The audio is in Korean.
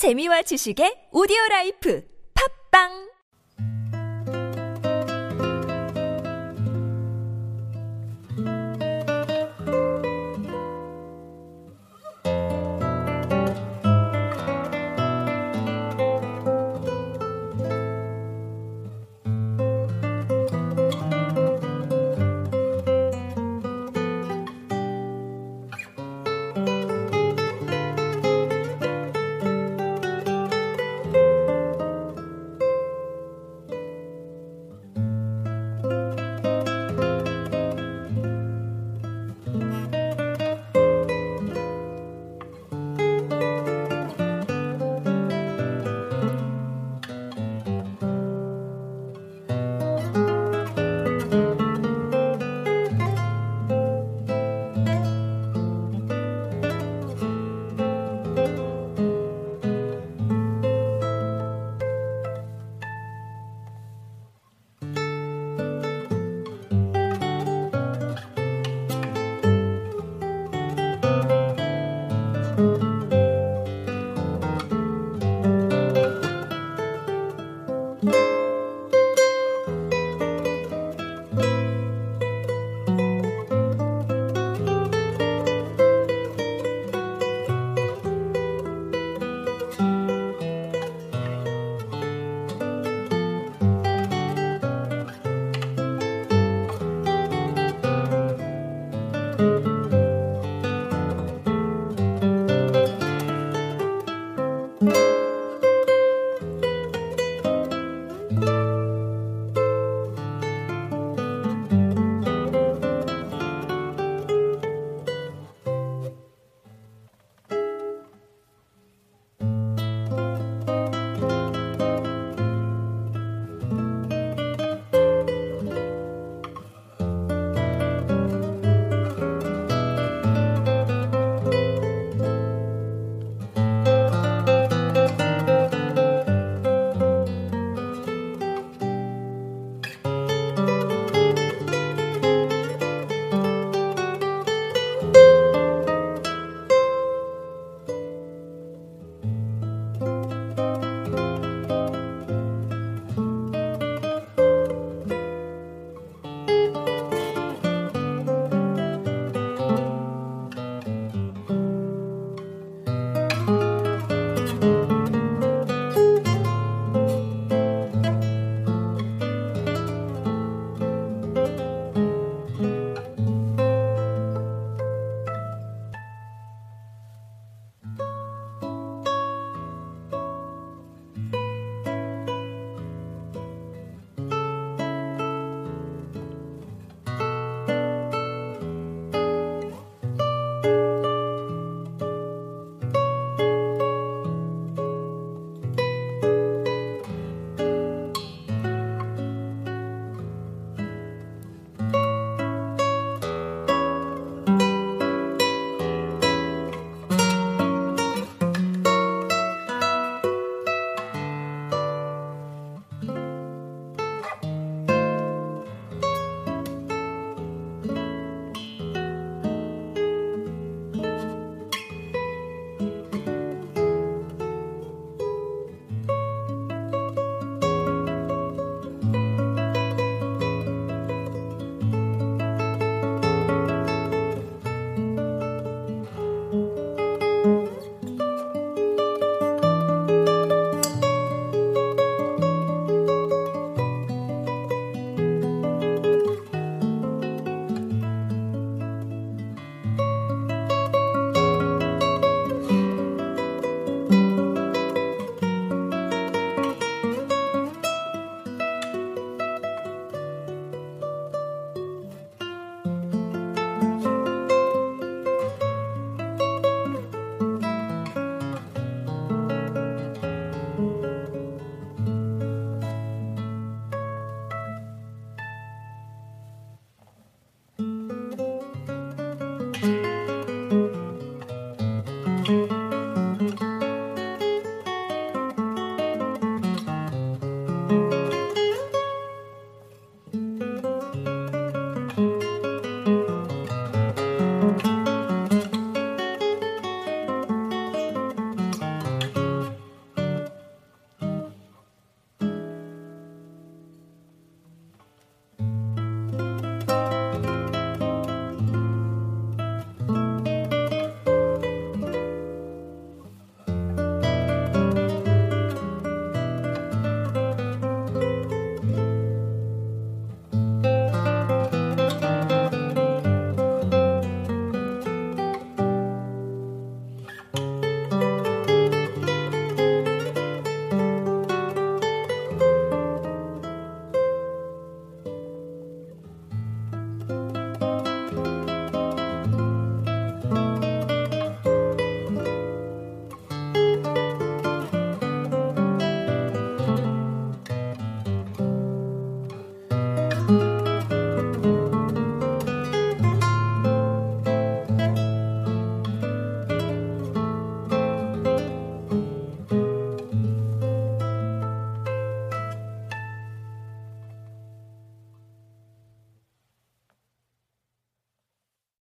재미와 지식의 오디오 라이프. 팝빵